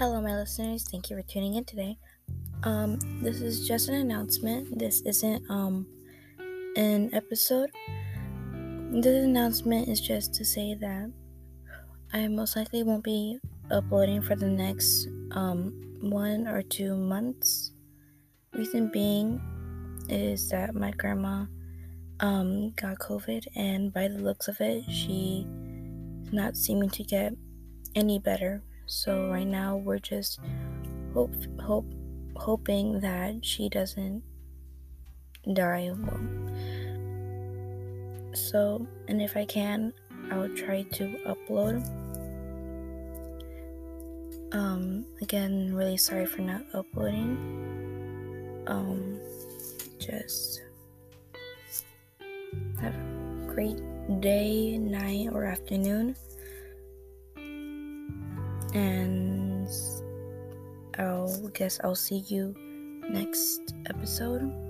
Hello, my listeners. Thank you for tuning in today. Um, this is just an announcement. This isn't um an episode. This announcement is just to say that I most likely won't be uploading for the next um one or two months. Reason being is that my grandma um got COVID, and by the looks of it, she is not seeming to get any better. So right now we're just hope hope hoping that she doesn't die. So and if I can, I'll try to upload. Um, again, really sorry for not uploading. Um, just have a great day, night, or afternoon and I'll guess I'll see you next episode.